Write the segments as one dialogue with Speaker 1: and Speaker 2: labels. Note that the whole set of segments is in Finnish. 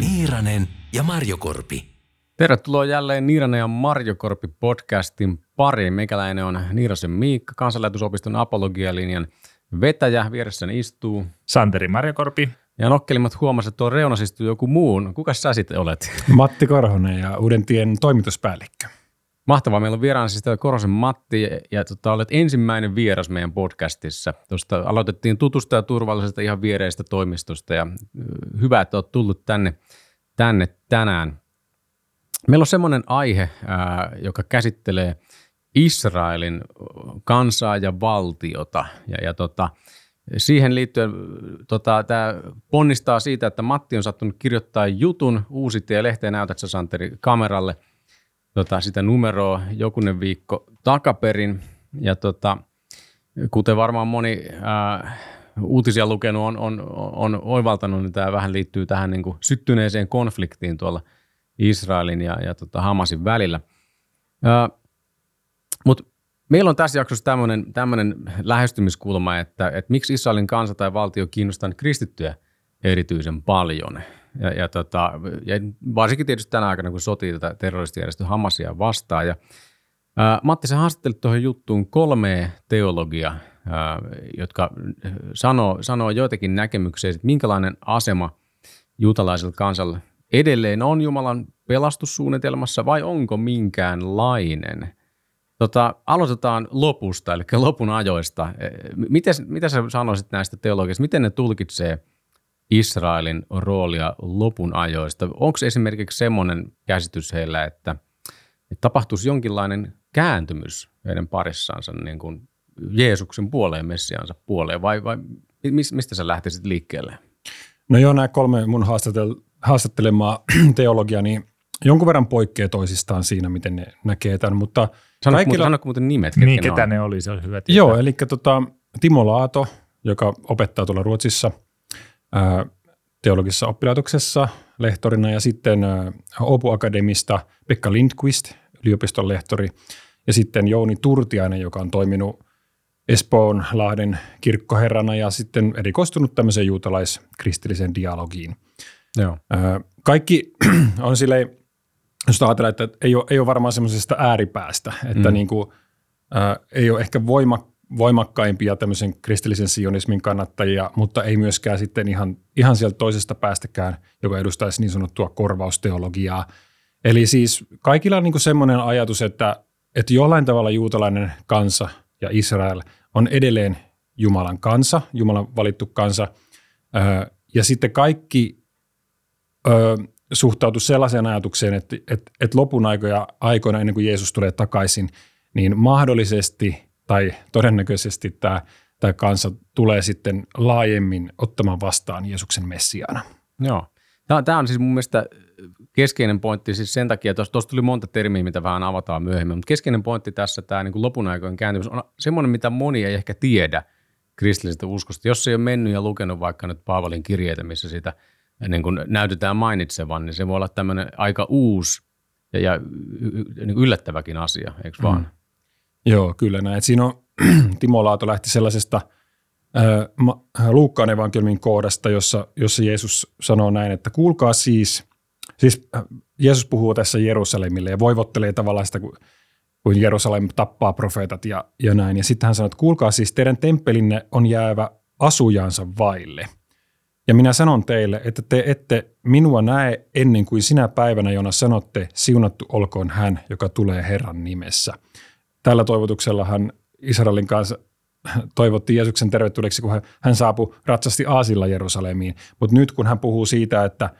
Speaker 1: Niiranen ja Marjokorpi.
Speaker 2: Tervetuloa jälleen Niiranen ja Marjokorpi podcastin pariin. Meikäläinen on Niirasen Miikka, kansanlähetysopiston apologialinjan vetäjä. Vieressäni istuu.
Speaker 3: Santeri Marjokorpi.
Speaker 2: Ja nokkelimmat huomasivat, että tuo reunassa istuu joku muun. Kuka sä sitten olet?
Speaker 4: Matti Korhonen ja Uuden tien toimituspäällikkö.
Speaker 2: Mahtavaa. Meillä on vieraana siis Korosen Matti ja tota, olet ensimmäinen vieras meidän podcastissa. Tuosta aloitettiin tutusta ja turvallisesta ihan viereistä toimistosta ja hyvä, että olet tullut tänne, tänne tänään. Meillä on semmoinen aihe, ää, joka käsittelee Israelin kansaa ja valtiota. Ja, ja tota, siihen liittyen tota, tämä ponnistaa siitä, että Matti on sattunut kirjoittaa jutun uusi tie lehteen näytätkö sä, Santeri kameralle tota, sitä numeroa jokunen viikko takaperin. Ja tota, kuten varmaan moni ää, uutisia lukenut on, on, on oivaltanut, niin tämä vähän liittyy tähän niin kuin syttyneeseen konfliktiin tuolla Israelin ja, ja tota Hamasin välillä. Mutta meillä on tässä jaksossa tämmöinen, tämmöinen lähestymiskulma, että, että miksi Israelin kansa tai valtio kiinnostaa kristittyjä erityisen paljon. Ja, ja, tota, ja varsinkin tietysti tänä aikana, kun sotii tätä terroristijärjestö Hamasia vastaan. Ja, ää, Matti, sä haastattelit tuohon juttuun kolme teologia, ää, jotka sanoo, sanoo joitakin näkemyksiä, että minkälainen asema juutalaisella kansalla edelleen on Jumalan pelastussuunnitelmassa vai onko minkäänlainen? Tota, aloitetaan lopusta, eli lopun ajoista. Miten, mitä sä sanoisit näistä teologiasta? Miten ne tulkitsee Israelin roolia lopun ajoista? Onko esimerkiksi semmoinen käsitys heillä, että, että tapahtuisi jonkinlainen kääntymys heidän parissaansa niin kuin Jeesuksen puoleen, Messiansa puoleen, vai, vai mistä sä lähtisit liikkeelle?
Speaker 4: No joo, nämä kolme mun haastatel- haastattelemaa teologia, niin jonkun verran poikkeaa toisistaan siinä, miten ne näkee tämän, mutta
Speaker 2: Sanotko,
Speaker 4: kaikilla...
Speaker 2: muuten, sanotko muuten nimet?
Speaker 3: Niin,
Speaker 2: ketkä
Speaker 3: ketä
Speaker 2: on?
Speaker 3: ne oli, se on hyvä tietää.
Speaker 4: Joo, eli tota, Timo Laato, joka opettaa tuolla Ruotsissa teologisessa oppilaitoksessa lehtorina, ja sitten Opu Akademista Pekka Lindqvist, yliopiston lehtori, ja sitten Jouni Turtiainen, joka on toiminut Espoon Lahden kirkkoherrana ja sitten erikoistunut tämmöiseen juutalaiskristilliseen dialogiin.
Speaker 2: Joo.
Speaker 4: Kaikki on silleen, jos ajatellaan, että ei ole, ei ole varmaan semmoisesta ääripäästä, että
Speaker 2: Mm.
Speaker 4: niin kuin, ei ole ehkä voima, voimakkaimpia tämmöisen kristillisen sionismin kannattajia, mutta ei myöskään sitten ihan, ihan sieltä toisesta päästäkään, joka edustaisi niin sanottua korvausteologiaa. Eli siis kaikilla on niin semmoinen ajatus, että, että jollain tavalla juutalainen kansa ja Israel on edelleen Jumalan kansa, Jumalan valittu kansa, ää, ja sitten kaikki ö, suhtautu sellaiseen ajatukseen, että, että, että lopun aikoja, aikoina ennen kuin Jeesus tulee takaisin, niin mahdollisesti tai todennäköisesti tämä, tämä kansa tulee sitten laajemmin ottamaan vastaan Jeesuksen messiaana.
Speaker 2: Joo. Tämä, tämä on siis mun mielestä keskeinen pointti siis sen takia, että tuossa tuli monta termiä, mitä vähän avataan myöhemmin, mutta keskeinen pointti tässä tämä niin kuin lopun aikojen kääntymys on semmoinen, mitä moni ei ehkä tiedä kristillisestä uskosta. Jos ei ole mennyt ja lukenut vaikka nyt Paavalin kirjeitä, missä sitä niin kuin näytetään mainitsevan, niin se voi olla tämmöinen aika uusi ja, ja niin yllättäväkin asia, eikö vaan? Mm.
Speaker 4: Joo, kyllä näin. Siinä on, Timo Laato lähti sellaisesta Ma- Luukkaan evankeliumin kohdasta, jossa, jossa Jeesus sanoo näin, että kuulkaa siis, siis äh, Jeesus puhuu tässä Jerusalemille ja voivottelee tavallaan sitä, kun, kun Jerusalem tappaa profeetat ja, ja näin. Ja sitten hän sanoo, että kuulkaa siis, teidän temppelinne on jäävä asujansa vaille. Ja minä sanon teille, että te ette minua näe ennen kuin sinä päivänä, jona sanotte, siunattu olkoon hän, joka tulee Herran nimessä. Tällä toivotuksellahan Israelin kanssa toivotti Jeesuksen tervetulleeksi, kun hän- hän saapui ratsasti aasilla Jerusalemiin. Mutta nyt kun hän puhuu siitä, että,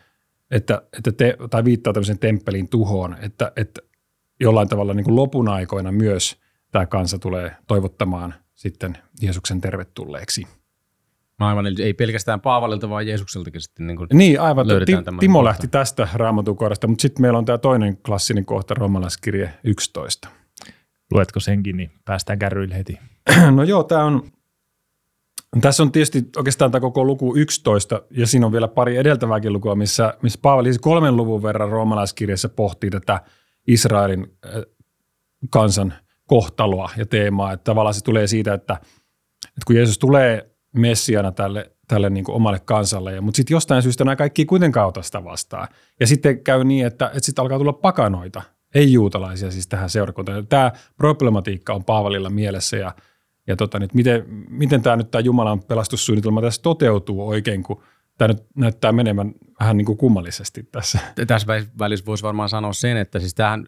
Speaker 4: että, että te, tai viittaa tämmöisen temppelin tuhoon, että, että jollain tavalla niin kuin lopun aikoina myös tämä kansa tulee toivottamaan sitten Jeesuksen tervetulleeksi.
Speaker 2: Aivan, eli ei pelkästään Paavalilta, vaan Jeesukseltakin sitten. Niin kuin,
Speaker 4: Niin, aivan.
Speaker 2: Löydetään
Speaker 4: Ti- Timo
Speaker 2: kohta.
Speaker 4: lähti tästä raamatun kohdasta, mutta sitten meillä on tämä toinen klassinen kohta, romalaiskirje 11.
Speaker 3: Luetko senkin, niin päästään kärryille heti.
Speaker 4: No joo, tämä on, tässä on tietysti oikeastaan tämä koko luku 11, ja siinä on vielä pari edeltävääkin lukua, missä, missä Paavali siis kolmen luvun verran roomalaiskirjassa pohtii tätä Israelin äh, kansan kohtaloa ja teemaa. Että tavallaan se tulee siitä, että, että kun Jeesus tulee messiana tälle, tälle niin omalle kansalle, ja, mutta sitten jostain syystä nämä kaikki kuitenkaan ota sitä vastaan. Ja sitten käy niin, että, että sitten alkaa tulla pakanoita, ei juutalaisia siis tähän seurakuntaan. Tämä problematiikka on Paavalilla mielessä ja, ja tota, niin, miten, miten tämä nyt tämä Jumalan pelastussuunnitelma tässä toteutuu oikein, kun tämä nyt näyttää menemään vähän niin kuin kummallisesti tässä.
Speaker 2: Tässä välissä voisi varmaan sanoa sen, että siis tämähän,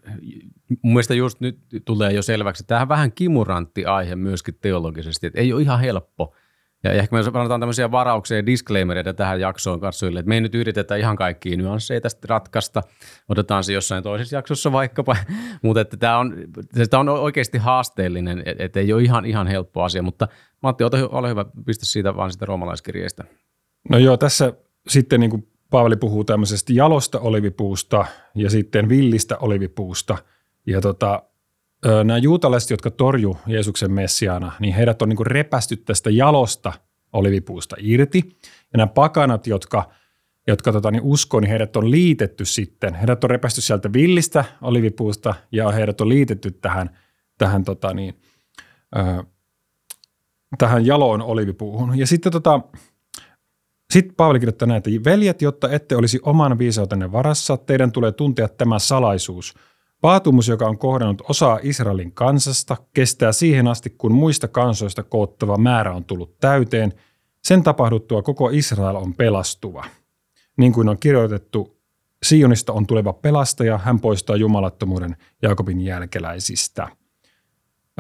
Speaker 2: mun mielestä just nyt tulee jo selväksi, että tämähän vähän kimurantti aihe myöskin teologisesti, että ei ole ihan helppo. Ja ehkä me annetaan tämmöisiä varauksia ja disclaimereita tähän jaksoon katsojille, että me ei nyt yritetä ihan kaikkia nyansseja tästä ratkaista. Otetaan se jossain toisessa jaksossa vaikkapa, mutta että tämä on, tämä on oikeasti haasteellinen, että ei ole ihan, ihan helppo asia. Mutta Matti, ota, ole hyvä, pistä siitä vaan sitä roomalaiskirjeestä.
Speaker 4: No joo, tässä sitten niin kuin Paavali puhuu tämmöisestä jalosta olivipuusta ja sitten villistä olivipuusta. Ja tota, nämä juutalaiset, jotka torju Jeesuksen messiaana, niin heidät on niin repästy tästä jalosta olivipuusta irti. Ja nämä pakanat, jotka, jotka tota, niin uskoo, niin heidät on liitetty sitten. Heidät on repästy sieltä villistä olivipuusta ja heidät on liitetty tähän, tähän, tota, niin, äh, tähän jaloon olivipuuhun. Ja sitten tota, sitten Paavali kirjoittaa näin, että veljet, jotta ette olisi oman viisautenne varassa, teidän tulee tuntea tämä salaisuus. Paatumus, joka on kohdannut osaa Israelin kansasta, kestää siihen asti, kun muista kansoista koottava määrä on tullut täyteen. Sen tapahduttua koko Israel on pelastuva. Niin kuin on kirjoitettu, Sionista on tuleva pelastaja, hän poistaa jumalattomuuden Jaakobin jälkeläisistä.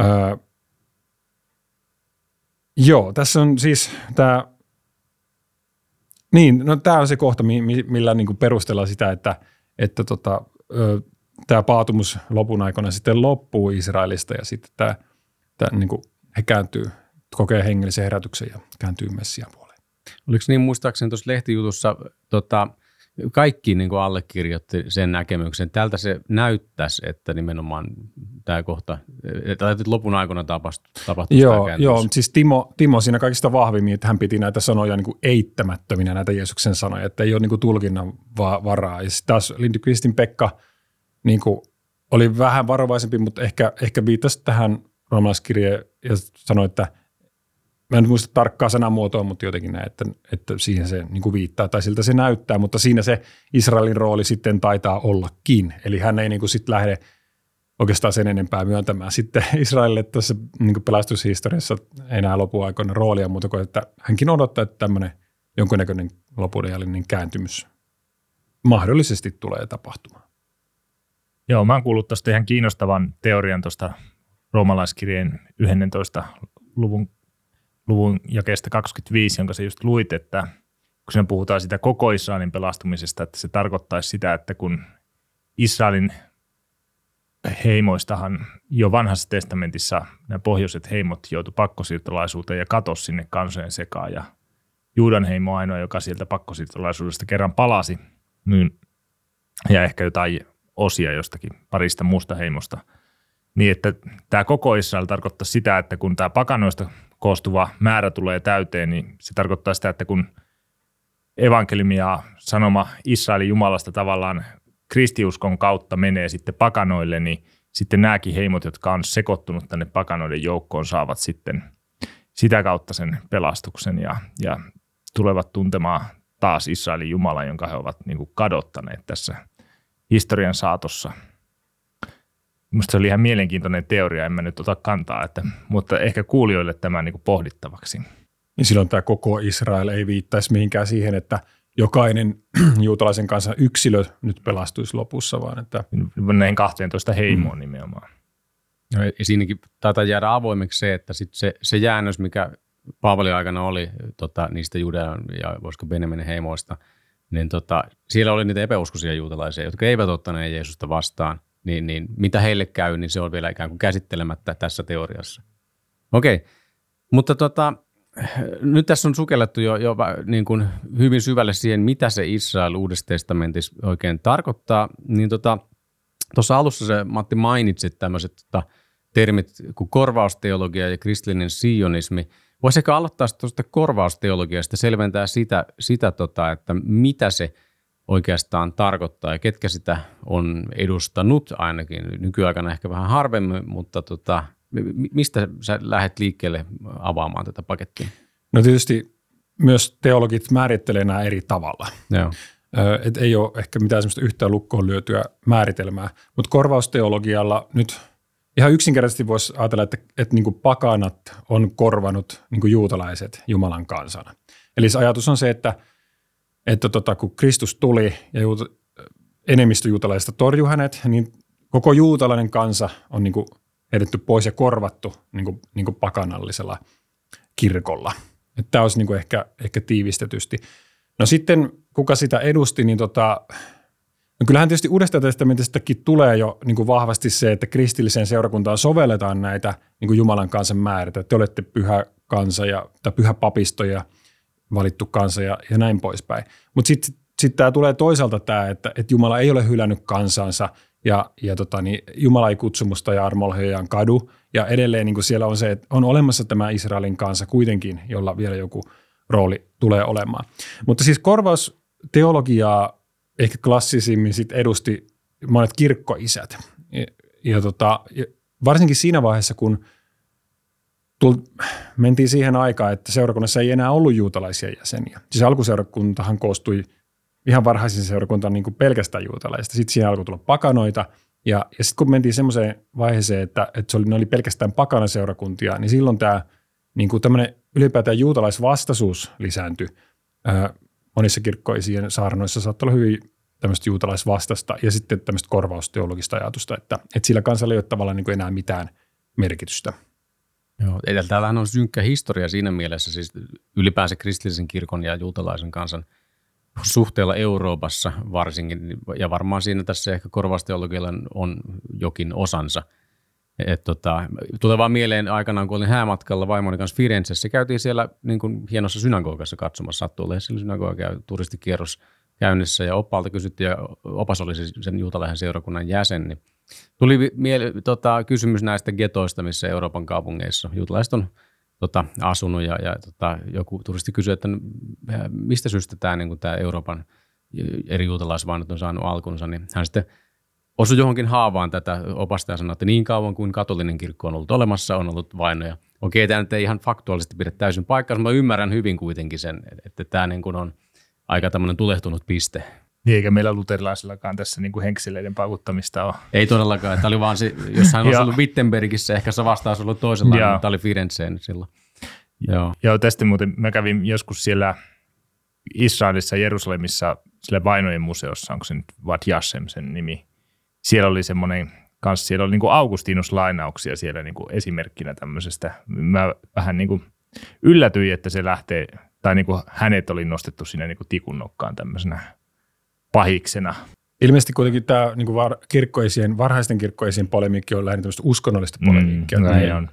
Speaker 4: Öö, joo, tässä on siis tämä niin, no tämä on se kohta, millä niin kuin perustellaan sitä, että, että tota, tämä paatumus lopun aikana sitten loppuu Israelista ja sitten tämä, tämä niin kuin he kääntyy, kokee hengellisen herätyksen ja kääntyy Messiaan puoleen.
Speaker 2: Oliko niin muistaakseni tuossa lehtijutussa tota, kaikki niin kuin allekirjoitti sen näkemyksen. Tältä se näyttäisi, että nimenomaan tämä kohta, tai lopun aikana tapahtui
Speaker 4: Joo, joo siis Timo, Timo siinä kaikista vahvimmin, että hän piti näitä sanoja niin kuin eittämättöminä, näitä Jeesuksen sanoja, että ei ole niin kuin tulkinnan va- varaa. Ja sitten taas Lindqvistin Pekka niin kuin oli vähän varovaisempi, mutta ehkä, ehkä viittasi tähän roomalaiskirjeen ja sanoi, että – mä en muista tarkkaa sanamuotoa, mutta jotenkin näin, että, että siihen se niin kuin viittaa tai siltä se näyttää, mutta siinä se Israelin rooli sitten taitaa ollakin. Eli hän ei niin kuin sitten lähde oikeastaan sen enempää myöntämään sitten Israelille tässä niin kuin pelastushistoriassa enää lopuaikoina roolia muuta kuin, että hänkin odottaa, että tämmöinen jonkunnäköinen lopudellinen kääntymys mahdollisesti tulee tapahtumaan.
Speaker 3: Joo, mä oon kuullut tuosta ihan kiinnostavan teorian tuosta roomalaiskirjeen 11. luvun luvun jakeesta 25, jonka se just luit, että kun siinä puhutaan sitä koko Israelin pelastumisesta, että se tarkoittaisi sitä, että kun Israelin heimoistahan jo vanhassa testamentissa nämä pohjoiset heimot joutu pakkosiirtolaisuuteen ja katosi sinne kansojen sekaan ja Juudan heimo ainoa, joka sieltä pakkosiirtolaisuudesta kerran palasi, niin, ja ehkä jotain osia jostakin parista muusta heimosta, niin että tämä koko Israel tarkoittaa sitä, että kun tämä pakanoista koostuva määrä tulee täyteen, niin se tarkoittaa sitä, että kun evankeliumi ja sanoma Israelin Jumalasta tavallaan kristiuskon kautta menee sitten pakanoille, niin sitten nämäkin heimot, jotka on sekoittunut tänne pakanoiden joukkoon, saavat sitten sitä kautta sen pelastuksen ja, ja tulevat tuntemaan taas Israelin Jumalan, jonka he ovat niin kuin kadottaneet tässä historian saatossa – Minusta se oli ihan mielenkiintoinen teoria, en mä nyt ota kantaa, että, mutta ehkä kuulijoille tämä niin pohdittavaksi.
Speaker 4: Niin silloin tämä koko Israel ei viittaisi mihinkään siihen, että jokainen juutalaisen kanssa yksilö nyt pelastuisi lopussa, vaan että...
Speaker 3: Näihin 12 heimoon mm. nimenomaan.
Speaker 2: No, ja siinäkin taitaa jäädä avoimeksi se, että sit se, se jäännös, mikä Paavalin aikana oli tota, niistä Judean ja voisiko Benjaminin heimoista, niin tota, siellä oli niitä epäuskoisia juutalaisia, jotka eivät ottaneet Jeesusta vastaan – niin, niin mitä heille käy, niin se on vielä ikään kuin käsittelemättä tässä teoriassa. Okei, okay. mutta tota, nyt tässä on sukellettu jo, jo niin kuin hyvin syvälle siihen, mitä se Israel Uudessa testamentissa oikein tarkoittaa. Niin tota, tuossa alussa se Matti mainitsi tämmöiset tota, termit kuin korvausteologia ja kristillinen sionismi. Voisiko aloittaa tuosta korvausteologiasta selventää sitä, sitä tota, että mitä se – oikeastaan tarkoittaa ja ketkä sitä on edustanut ainakin nykyaikana ehkä vähän harvemmin, mutta tota, mistä sä lähdet liikkeelle avaamaan tätä pakettia?
Speaker 4: No tietysti myös teologit määrittelee nämä eri tavalla.
Speaker 2: Joo.
Speaker 4: Et ei ole ehkä mitään sellaista yhtään lukkoon lyötyä määritelmää, mutta korvausteologialla nyt ihan yksinkertaisesti voisi ajatella, että, että niin pakanat on korvanut niin juutalaiset Jumalan kansana. Eli se ajatus on se, että, että tota, kun Kristus tuli ja juuta, enemmistö juutalaisista torjui hänet, niin koko juutalainen kansa on niin edetty pois ja korvattu niin kuin, niin kuin pakanallisella kirkolla. Tämä olisi niin ehkä, ehkä tiivistetysti. No sitten, kuka sitä edusti, niin tota, no kyllähän tietysti Uudesta testamentistakin tulee jo niin kuin vahvasti se, että kristilliseen seurakuntaan sovelletaan näitä niin kuin Jumalan kansan määritä. Te olette pyhä kansa ja, tai pyhä papisto ja valittu kansa ja, ja näin poispäin. Mutta sitten sit tämä tulee toisaalta tämä, että, että Jumala ei ole hylännyt kansansa ja, ja tota, niin Jumala ei kutsumusta ja armolhejaan kadu. Ja edelleen niin kuin siellä on se, että on olemassa tämä Israelin kansa kuitenkin, jolla vielä joku – rooli tulee olemaan. Mutta siis korvausteologiaa ehkä klassisimmin sit edusti monet kirkkoisät. Ja, ja, tota, ja varsinkin siinä vaiheessa, kun tull, mentiin siihen aikaan, että seurakunnassa ei enää ollut juutalaisia jäseniä. Siis alkuseurakuntahan koostui ihan varhaisin seurakuntaan niin pelkästään juutalaisista. Sitten siihen alkoi tulla pakanoita. Ja, ja sitten kun mentiin semmoiseen vaiheeseen, että, että se oli, ne oli pelkästään pakanaseurakuntia, niin silloin tämä niin ylipäätään juutalaisvastaisuus lisääntyi. Monissa kirkkoisien saarnoissa saattaa olla hyvin tämmöistä juutalaisvastasta ja sitten tämmöistä korvausteologista ajatusta, että, että sillä kansalla ei ole tavallaan niin enää mitään merkitystä.
Speaker 2: Joo, täällähän on synkkä historia siinä mielessä, siis ylipäänsä kristillisen kirkon ja juutalaisen kansan suhteella Euroopassa varsinkin, ja varmaan siinä tässä ehkä korvausteologialla on jokin osansa – et tota, tulee vaan mieleen aikanaan, kun olin häämatkalla vaimoni kanssa Firenzessä, käytiin siellä niin kuin hienossa synagogassa katsomassa, sattuu olemaan siellä synagoga turistikierros käynnissä. Ja oppaalta kysyttiin ja opas oli siis sen juutalaisen seurakunnan jäsen, niin tuli miele- tota, kysymys näistä getoista, missä Euroopan kaupungeissa juutalaiset on tota, asunut. Ja, ja tota, joku turisti kysyi, että mistä syystä tämä, niin tämä Euroopan eri juutalaisvainot on saanut alkunsa, niin hän sitten – osui johonkin haavaan tätä opasta ja sanoi, että niin kauan kuin katolinen kirkko on ollut olemassa, on ollut vainoja. Okei, tämä nyt ei ihan faktuaalisesti pidä täysin paikkaa, mutta mä ymmärrän hyvin kuitenkin sen, että tämä niin kuin on aika tämmöinen tulehtunut piste.
Speaker 3: Niin, eikä meillä luterilaisillakaan tässä niin kuin henkseleiden paukuttamista ole.
Speaker 2: Ei todellakaan. Tämä oli vaan se, jos hän olisi ollut Wittenbergissä, ehkä se vastaus ollut toisenlainen, mutta tämä oli Firenzeen silloin.
Speaker 3: Joo. Joo, tästä muuten mä kävin joskus siellä Israelissa, Jerusalemissa, sille vainojen museossa, onko se nyt Vad Yashem sen nimi, siellä oli semmoinen kanssa, siellä oli niin kuin Augustinus-lainauksia siellä niin kuin esimerkkinä tämmöisestä. Mä vähän niin kuin yllätyin, että se lähtee, tai niin kuin hänet oli nostettu sinne niin kuin tikun nokkaan tämmöisenä pahiksena.
Speaker 4: Ilmeisesti kuitenkin tämä niin kuin var, kirkkoisien, varhaisten kirkkoisien polemiikki on lähinnä tämmöistä uskonnollista mm, polemiikkia. Mm,
Speaker 2: näin on.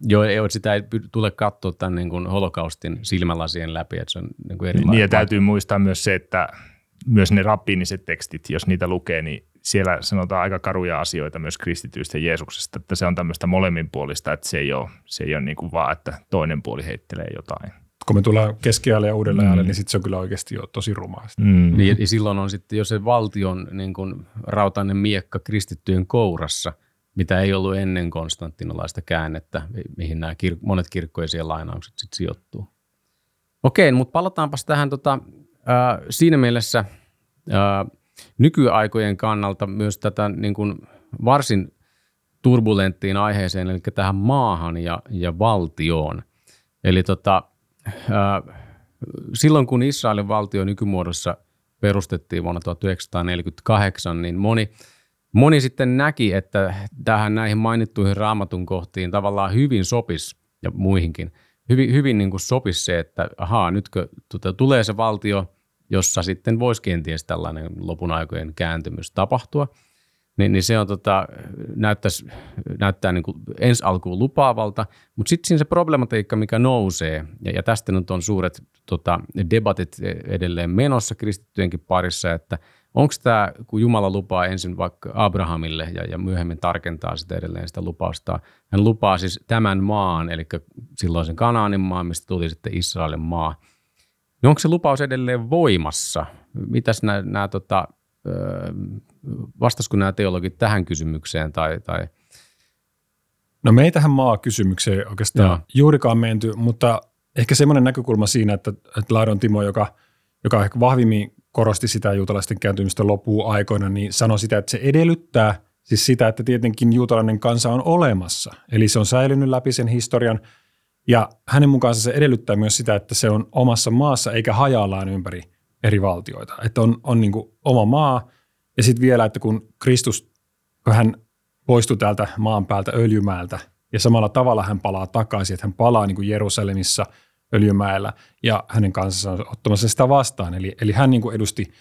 Speaker 2: Joo, ei, sitä ei tule katsoa tämän niin kuin holokaustin silmälasien läpi, että se on niin kuin erilainen.
Speaker 3: Niin ja täytyy muistaa myös se, että myös ne rabbiiniset tekstit, jos niitä lukee, niin siellä sanotaan aika karuja asioita myös kristityistä Jeesuksesta, että se on tämmöistä molemminpuolista, että se ei ole, se ei ole niin kuin vaan, että toinen puoli heittelee jotain.
Speaker 4: Kun me tullaan keskiajalle ja uudelle mm. niin sitten se on kyllä oikeasti jo tosi rumaa.
Speaker 2: Mm. Niin, ja silloin on sitten jo se valtion niin kuin rautainen miekka kristittyjen kourassa, mitä ei ollut ennen konstantinolaista käännettä, mihin nämä kir- monet kirkkojen lainaukset sitten sijoittuu. Okei, mutta palataanpas tähän tota, äh, siinä mielessä äh, nykyaikojen kannalta myös tätä niin kuin varsin turbulenttiin aiheeseen, eli tähän maahan ja, ja valtioon. Eli tota, ää, silloin kun Israelin valtio nykymuodossa perustettiin vuonna 1948, niin moni, moni sitten näki, että tähän näihin mainittuihin raamatun kohtiin tavallaan hyvin sopisi ja muihinkin, hyvin, hyvin niin kuin sopisi se, että ahaa, nytkö tuota, tulee se valtio – jossa sitten voisi kenties tällainen lopun aikojen kääntymys tapahtua, niin, niin se on tota, näyttäisi, näyttää niin ensi alkuun lupaavalta, mutta sitten siinä se problematiikka, mikä nousee, ja, ja tästä nyt on suuret tota, debatit edelleen menossa kristittyjenkin parissa, että onko tämä, kun Jumala lupaa ensin vaikka Abrahamille ja, ja myöhemmin tarkentaa sitä edelleen sitä lupausta, hän lupaa siis tämän maan, eli silloisen Kanaanin maan, mistä tuli sitten Israelin maa, niin onko se lupaus edelleen voimassa? Mitäs nämä, nämä tota, vastasiko nämä teologit tähän kysymykseen tai, tai
Speaker 4: No me ei tähän maa-kysymykseen oikeastaan
Speaker 2: Joo.
Speaker 4: juurikaan menty, mutta ehkä semmoinen näkökulma siinä, että, että Laidon Timo, joka, joka ehkä vahvimmin korosti sitä juutalaisten kääntymistä loppuun aikoina, niin sanoi sitä, että se edellyttää siis sitä, että tietenkin juutalainen kansa on olemassa. Eli se on säilynyt läpi sen historian ja hänen mukaansa se edellyttää myös sitä, että se on omassa maassa eikä hajallaan ympäri eri valtioita. Että on, on niin oma maa ja sitten vielä, että kun Kristus, kun hän poistui täältä maan päältä öljymäältä ja samalla tavalla hän palaa takaisin, että hän palaa niin kuin Jerusalemissa öljymäellä ja hänen kanssaan on ottamassa sitä vastaan. Eli, eli hän niin kuin edusti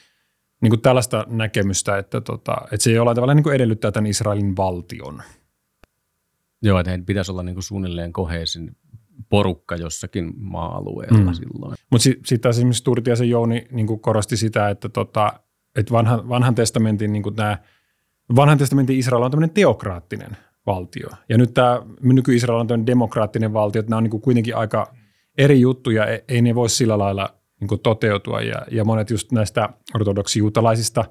Speaker 4: niin kuin tällaista näkemystä, että, tota, että se jollain tavalla niin kuin edellyttää tämän Israelin valtion.
Speaker 2: Joo, että heidän pitäisi olla niin kuin suunnilleen koheisin porukka jossakin maa-alueella
Speaker 4: Mm.
Speaker 2: silloin.
Speaker 4: Mutta sitten sit taas esimerkiksi Turtiasen Jouni niin korosti sitä, että, tota, että vanhan, vanhan testamentin niin nämä, vanhan testamentin Israel on tämmöinen teokraattinen valtio. Ja nyt tämä nyky-Israel on tämmöinen demokraattinen valtio, että nämä on niin kuitenkin aika eri juttuja, ei, ei ne voi sillä lailla niin toteutua. Ja, ja monet just näistä ortodoksijuutalaisista,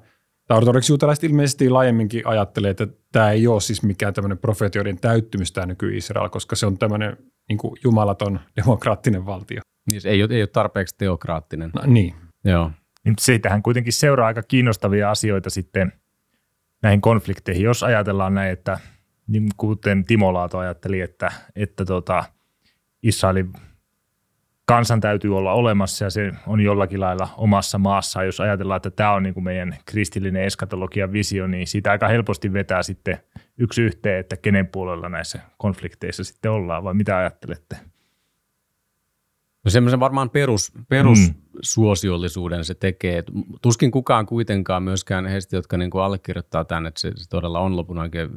Speaker 4: tai ortodoksijuutalaiset ilmeisesti laajemminkin ajattelee, että tämä ei ole siis mikään tämmöinen profetioiden täyttymys tämä nyky-Israel, koska se on tämmöinen niin kuin jumalaton demokraattinen valtio.
Speaker 2: Niin se ei ole, ei ole tarpeeksi teokraattinen.
Speaker 4: No, niin.
Speaker 2: Joo.
Speaker 3: Niin siitähän kuitenkin seuraa aika kiinnostavia asioita sitten näihin konflikteihin. Jos ajatellaan näin, että niin kuten Timo Laato ajatteli, että, että tota, Israelin kansan täytyy olla olemassa ja se on jollakin lailla omassa maassaan. Jos ajatellaan, että tämä on niin kuin meidän kristillinen eskatologian visio, niin siitä aika helposti vetää sitten yksi yhteen, että kenen puolella näissä konflikteissa sitten ollaan, vai mitä ajattelette?
Speaker 2: No semmoisen varmaan perus, perussuosiollisuuden se tekee. Tuskin kukaan kuitenkaan myöskään heistä, jotka niin kuin allekirjoittaa tämän, että se, se todella on lopun oikein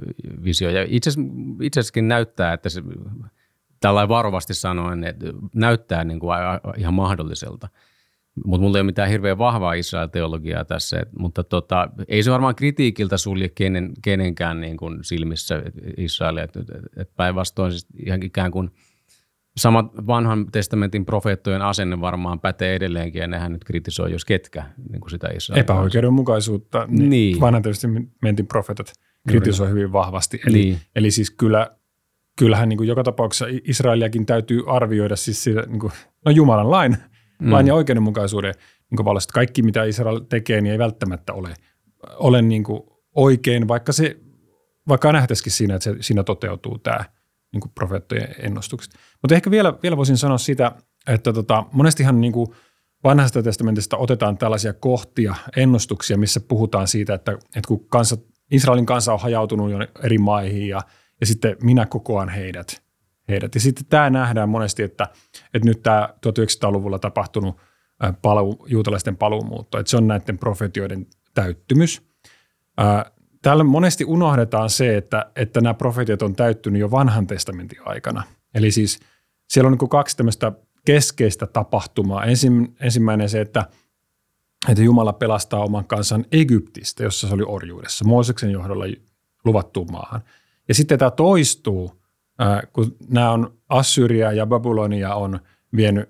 Speaker 2: visio. Ja itse, asiassakin näyttää, että se tällä varovasti sanoen, että näyttää niin kuin ihan mahdolliselta. Mutta mulla ei ole mitään hirveän vahvaa Israel-teologiaa tässä, et, mutta tota, ei se varmaan kritiikiltä sulje kenen, kenenkään niin kuin silmissä Israelia. Et, et, päinvastoin siis ihan ikään kuin sama vanhan testamentin profeettojen asenne varmaan pätee edelleenkin, ja nehän nyt kritisoi, jos ketkä niin kuin sitä Israelia.
Speaker 4: epäoikeudenmukaisuutta, niin,
Speaker 2: Niin.
Speaker 4: vanhan tietysti mentin profetat kritisoi hyvin vahvasti. Eli,
Speaker 2: Niin.
Speaker 4: eli siis kyllä, kyllähän niin kuin joka tapauksessa Israeliakin täytyy arvioida siis siitä, niin kuin, no Jumalan lain, mm. lain ja oikeudenmukaisuuden niin valossa. Kaikki, mitä Israel tekee, niin ei välttämätttä ole, ole niin kuin oikein, vaikka se vaikka nähtäisikin siinä, että se, siinä toteutuu tämä niin kuin profeettojen ennustukset. Mutta ehkä vielä, vielä voisin sanoa sitä, että tota, monestihan niin kuin vanhasta testamentista otetaan tällaisia kohtia, ennustuksia, missä puhutaan siitä, että, että kun kansa, Israelin kansa on hajautunut jo eri maihin ja, ja sitten minä kokoan heidät. Heidät. Ja sitten tämä nähdään monesti, että, että nyt tämä 1900-luvulla tapahtunut paluu, juutalaisten paluumuutto, että se on näiden profetioiden täyttymys. Ää, Täällä monesti unohdetaan se, että, että nämä profetiot on täyttynyt jo vanhan testamentin aikana. Eli siis siellä on niin kaksi tämmöistä keskeistä tapahtumaa. Ensin, ensimmäinen se, että, että Jumala pelastaa oman kansan Egyptistä, jossa se oli orjuudessa, Mooseksen johdolla luvattuun maahan. Ja sitten tämä toistuu, ää, kun nämä on Assyria ja Babylonia on vienyt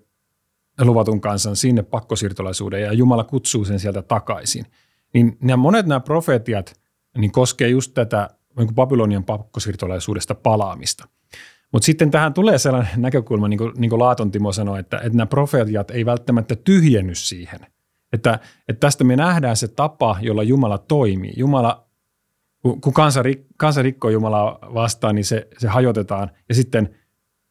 Speaker 4: luvatun kansan sinne pakkosiirtolaisuuden ja Jumala kutsuu sen sieltä takaisin. Niin nämä monet nämä profetiat niin koskee just tätä niin Babylonian pakkosiirtolaisuudesta palaamista. Mutta sitten tähän tulee sellainen näkökulma, niin kuin, niin kuin Laaton Timo sanoi, että, että nämä profetiat ei välttämättä tyhjenny siihen. Että, että tästä me nähdään se tapa, jolla Jumala toimii. Jumala, kun kun kansa, rik, kansa rikkoo Jumalaa vastaan, niin se, se hajotetaan ja sitten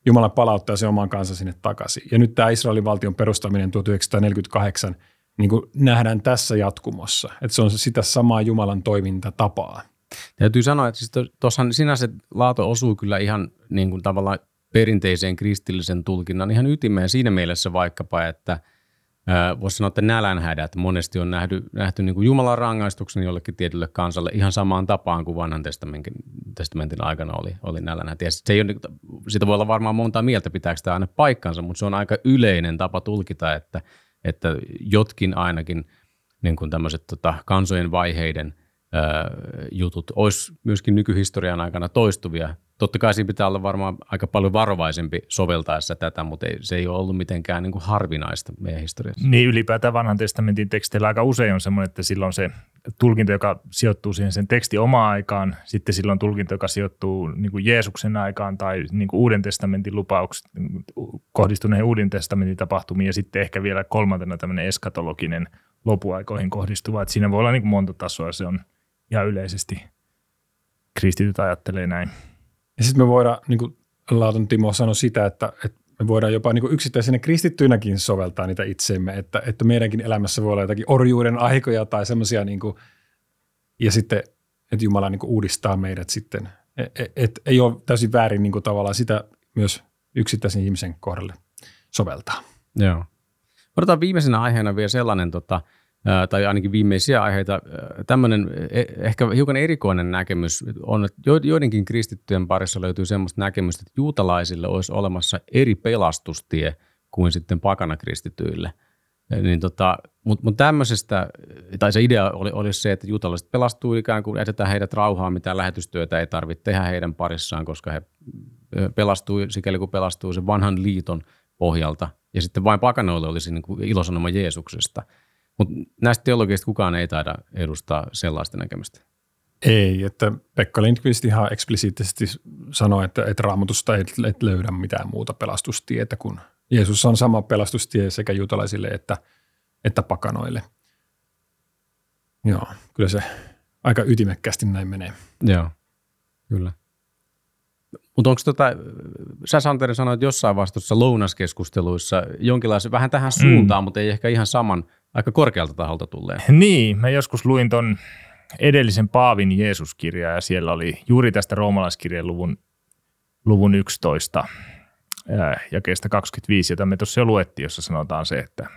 Speaker 4: Jumala palauttaa sen oman kansan sinne takaisin. Ja nyt tämä Israelin valtion perustaminen 1948 niin kuin nähdään tässä jatkumossa. Että se on sitä samaa Jumalan toimintatapaa.
Speaker 2: Täytyy sanoa, että siis tuossahan sinänsä Laato osuu kyllä ihan niin kuin tavallaan perinteiseen kristillisen tulkinnan ihan ytimeen siinä mielessä vaikkapa, että voisi sanoa, että nälänhädät monesti on nähty, nähty niin kuin Jumalan rangaistuksen jollekin tietylle kansalle ihan samaan tapaan kuin vanhan testamentin, testamentin aikana oli, oli nälänhätä. Ja se ei ole, siitä voi olla varmaan monta mieltä, pitääkö tämä aina paikkansa, mutta se on aika yleinen tapa tulkita, että, että jotkin ainakin niin kuin tämmöiset tota, kansojen vaiheiden ää, jutut olisi myöskin nykyhistorian aikana toistuvia totta kai siinä pitää olla varmaan aika paljon varovaisempi soveltaessa tätä, mutta ei, se ei ole ollut mitenkään niin kuin harvinaista meidän historiassa.
Speaker 3: Niin ylipäätään vanhan testamentin teksteillä aika usein on semmoinen, että silloin se tulkinta, joka sijoittuu siihen sen teksti omaan aikaan, sitten silloin tulkinta, joka sijoittuu niin kuin Jeesuksen aikaan tai niin kuin Uuden testamentin lupaukset kohdistuneen Uuden testamentin tapahtumiin ja sitten ehkä vielä kolmantena tämmöinen eskatologinen lopuaikoihin kohdistuva. Että siinä voi olla niin kuin monta tasoa, se on ihan yleisesti kristityt ajattelee näin.
Speaker 4: Ja sitten me voidaan, niin kuin Laaton Timo sanoi sitä, että, että me voidaan jopa niin yksittäisenä kristittyinäkin soveltaa niitä itseemme, että, että meidänkin elämässä voi olla jotakin orjuuden aikoja tai semmoisia, niin ja sitten, että Jumala niin uudistaa meidät sitten. Et, et, et, ei ole täysin väärin niin kuin tavallaan sitä myös yksittäisen ihmisen kohdalle soveltaa.
Speaker 2: Joo. Otetaan viimeisenä aiheena vielä sellainen, tota, tai ainakin viimeisiä aiheita. Tämmöinen e, ehkä hiukan erikoinen näkemys on, että joidenkin kristittyjen parissa löytyy semmoista näkemystä, että juutalaisille olisi olemassa eri pelastustie kuin sitten pakanakristityille. Niin tota, mutta mut tämmöisestä, tai se idea oli, oli se, että juutalaiset pelastuu ikään kuin, jätetään heidät rauhaan, mitään lähetystyötä ei tarvitse tehdä heidän parissaan, koska he pelastuu, sikäli kun pelastuu sen vanhan liiton pohjalta. Ja sitten vain pakanoille olisi niin kuin ilosanoma Jeesuksesta – mutta näistä teologista kukaan ei taida edustaa sellaista näkemystä.
Speaker 4: Ei, että Pekka Lindqvist ihan eksplisiittisesti sanoi, että, että raamatusta ei et löydä mitään muuta pelastustietä kuin Jeesus on sama pelastustie sekä juutalaisille että, että pakanoille. Joo, kyllä se aika ytimekkäästi näin menee.
Speaker 2: Joo, kyllä. Mutta onko tota, sä Santeri sanoit jossain vastuussa lounaskeskusteluissa jonkinlaisen, vähän tähän suuntaan, mm. mutta ei ehkä ihan saman – aika korkealta taholta tulleen.
Speaker 3: Niin, mä joskus luin ton edellisen Paavin Jeesuskirjaa ja siellä oli juuri tästä roomalaiskirjan luvun, luvun 11 ja kestä 25, jota me tuossa jo luettiin, jossa sanotaan se, että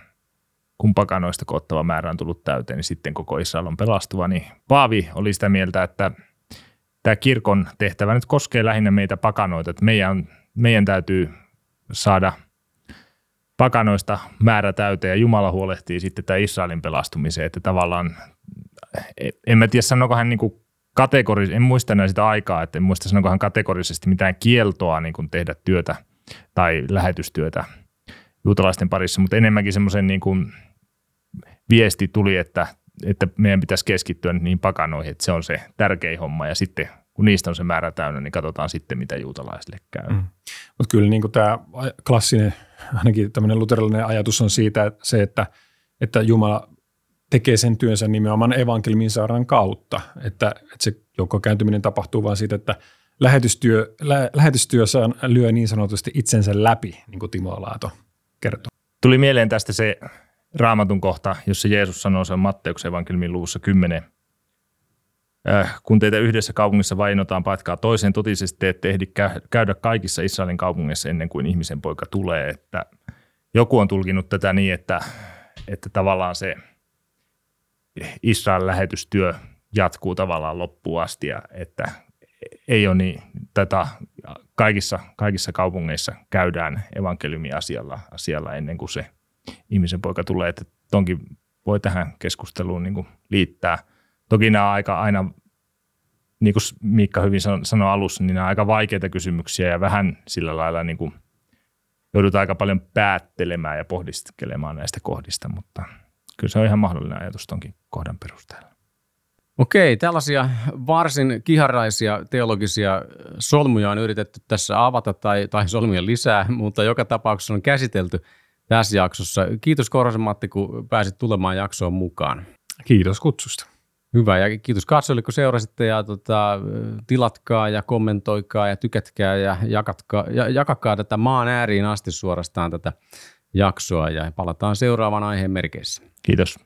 Speaker 3: kun pakanoista koottava määrä on tullut täyteen, niin sitten koko Israel on pelastuva, niin Paavi oli sitä mieltä, että tämä kirkon tehtävä nyt koskee lähinnä meitä pakanoita, että meidän, meidän täytyy saada – pakanoista määrä täyteen ja Jumala huolehtii sitten tämä Israelin pelastumiseen, että tavallaan, en mä tiedä sanoiko hän niin kategorisesti, en muista enää sitä aikaa, että en muista sanoiko hän kategorisesti mitään kieltoa niin kuin tehdä työtä tai lähetystyötä juutalaisten parissa, mutta enemmänkin semmoisen niin kuin viesti tuli, että, että meidän pitäisi keskittyä niin pakanoihin, että se on se tärkein homma. Ja sitten kun niistä on se määrä täynnä, niin katsotaan sitten, mitä juutalaisille käy. Mm.
Speaker 4: Mutta kyllä niin tämä klassinen, ainakin tämmöinen luterilainen ajatus on siitä, että se, että, että Jumala tekee sen työnsä nimenomaan evankelmin saaran kautta, että, että se joko kääntyminen tapahtuu vain siitä, että lähetystyö, lä, lähetystyö saa, lyö niin sanotusti itsensä läpi, niin kuin Timo Laato kertoo.
Speaker 3: Tuli mieleen tästä se raamatun kohta, jossa Jeesus sanoo, se on Matteuksen evankelmin luvussa 10, Äh, kun teitä yhdessä kaupungissa vainotaan paikkaa toiseen, totisesti te ette ehdi käydä kaikissa Israelin kaupungeissa ennen kuin ihmisen poika tulee. Että joku on tulkinut tätä niin, että, että tavallaan se Israelin lähetystyö jatkuu tavallaan loppuun asti ja että ei ole niin, tätä kaikissa, kaikissa kaupungeissa käydään evankeliumi-asialla asialla ennen kuin se ihmisen poika tulee. Että tonkin voi tähän keskusteluun niin liittää – Toki nämä on aika aina, niin kuin Miikka hyvin sanoi alussa, niin nämä on aika vaikeita kysymyksiä ja vähän sillä lailla niin kuin joudutaan aika paljon päättelemään ja pohdiskelemaan näistä kohdista, mutta kyllä se on ihan mahdollinen ajatus tonkin kohdan perusteella.
Speaker 2: Okei, tällaisia varsin kiharaisia teologisia solmuja on yritetty tässä avata tai, tai solmuja lisää, mutta joka tapauksessa on käsitelty tässä jaksossa. Kiitos Korosen Matti, kun pääsit tulemaan jaksoon mukaan.
Speaker 4: Kiitos kutsusta.
Speaker 2: Hyvä ja kiitos katsojille, kun seurasitte ja tota, tilatkaa ja kommentoikaa ja tykätkää ja, jakatkaa, ja jakakaa tätä maan ääriin asti suorastaan tätä jaksoa ja palataan seuraavan aiheen merkeissä.
Speaker 3: Kiitos.